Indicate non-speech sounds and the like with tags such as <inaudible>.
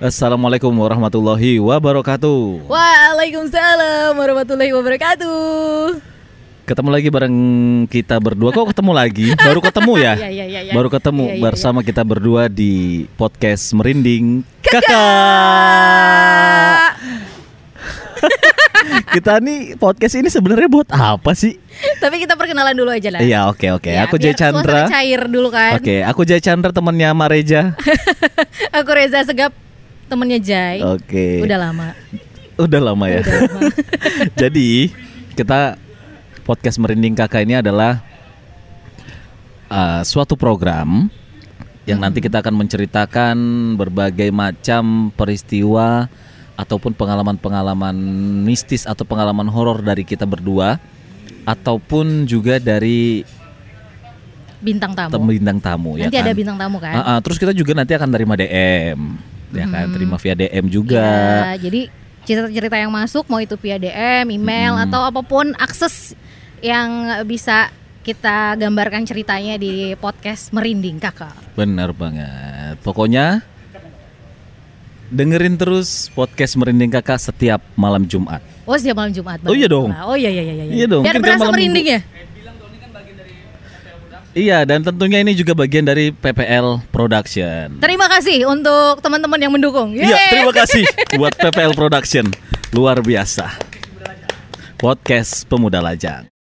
Assalamualaikum warahmatullahi wabarakatuh. Waalaikumsalam warahmatullahi wabarakatuh. Ketemu lagi bareng kita berdua. Kok ketemu lagi? Baru ketemu ya? <laughs> Iya, iya, iya. Baru ketemu bersama kita berdua di podcast Merinding Kakak. Kakak. <laughs> kita nih podcast ini sebenarnya buat apa sih? Tapi kita perkenalan dulu aja lah. Iya, oke oke. Ya, aku Jay Chandra. cair dulu kan. Oke, aku Jay Chandra temannya Mareja. <laughs> Aku Reza Segap temennya Jai. Oke. Udah lama. Udah lama ya. Udah lama. <laughs> Jadi kita podcast merinding kakak ini adalah uh, suatu program yang nanti kita akan menceritakan berbagai macam peristiwa ataupun pengalaman-pengalaman mistis atau pengalaman horor dari kita berdua ataupun juga dari Bintang tamu. bintang tamu ya Nanti kan. ada bintang tamu kan? Ah, ah, terus kita juga nanti akan terima DM ya kan terima via DM juga. Ya, jadi cerita-cerita yang masuk mau itu via DM, email Hmm. atau apa pun akses yang bisa kita gambarkan ceritanya di podcast Merinding Kakak. Benar banget. Pokoknya dengerin terus podcast Merinding Kakak setiap malam Jumat. Oh setiap malam Jumat. Oh, iya dong. Oh iya iya iya. Iya dong, Dan mungkin kan berasa malam merinding ya? Iya, dan tentunya ini juga bagian dari PPL Production. Terima kasih untuk teman-teman yang mendukung. Iya, Yeay. terima kasih <laughs> buat PPL Production. Luar biasa. Podcast Pemuda Lajang.